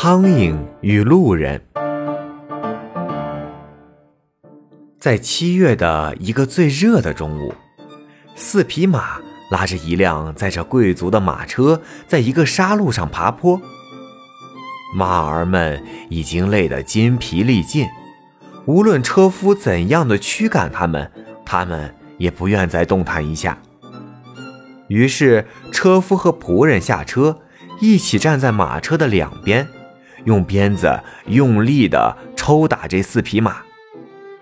苍蝇与路人。在七月的一个最热的中午，四匹马拉着一辆载着贵族的马车，在一个沙路上爬坡。马儿们已经累得筋疲力尽，无论车夫怎样的驱赶他们，他们也不愿再动弹一下。于是，车夫和仆人下车，一起站在马车的两边，用鞭子用力地抽打这四匹马。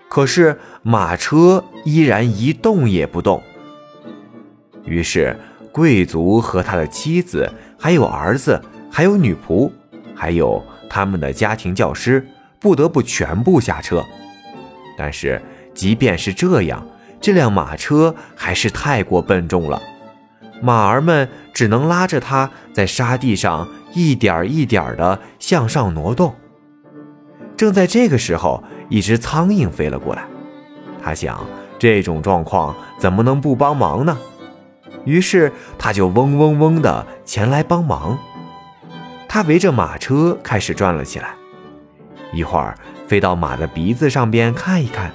可是马车依然一动也不动。于是贵族和他的妻子，还有儿子，还有女仆，还有他们的家庭教师，不得不全部下车。但是即便是这样，这辆马车还是太过笨重了，马儿们只能拉着它在沙地上一点一点地向上挪动。正在这个时候，一只苍蝇飞了过来。他想，这种状况怎么能不帮忙呢？于是他就嗡嗡嗡地前来帮忙。他围着马车开始转了起来，一会儿飞到马的鼻子上边看一看，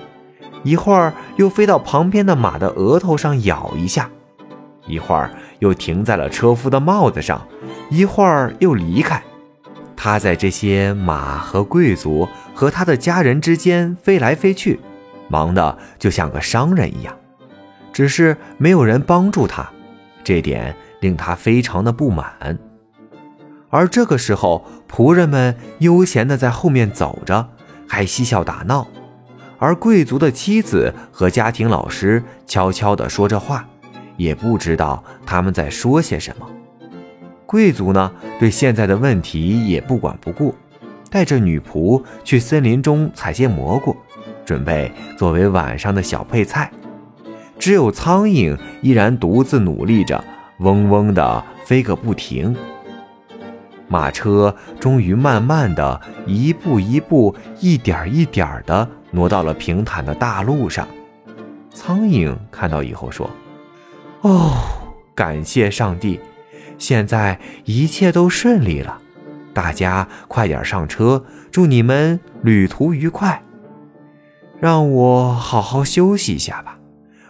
一会儿又飞到旁边的马的额头上咬一下，一会儿又停在了车夫的帽子上，一会儿又离开。他在这些马和贵族和他的家人之间飞来飞去，忙得就像个商人一样。只是没有人帮助他，这点令他非常的不满。而这个时候，仆人们悠闲地在后面走着，还嬉笑打闹；而贵族的妻子和家庭老师悄悄地说着话，也不知道他们在说些什么。贵族呢，对现在的问题也不管不顾，带着女仆去森林中采些蘑菇，准备作为晚上的小配菜。只有苍蝇依然独自努力着，嗡嗡地飞个不停。马车终于慢慢的一步一步、一点一点地挪到了平坦的大路上。苍蝇看到以后说：“哦，感谢上帝！”现在一切都顺利了，大家快点上车，祝你们旅途愉快。让我好好休息一下吧，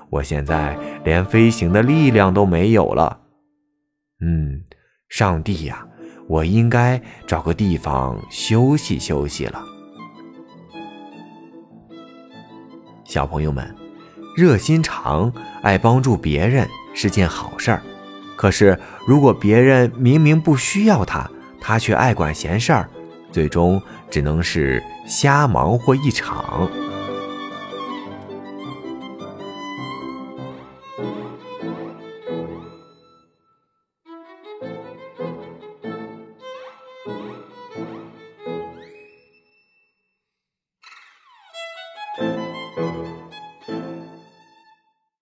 我现在连飞行的力量都没有了。嗯，上帝呀，我应该找个地方休息休息了。小朋友们，热心肠、爱帮助别人是件好事儿。可是，如果别人明明不需要他，他却爱管闲事儿，最终只能是瞎忙活一场。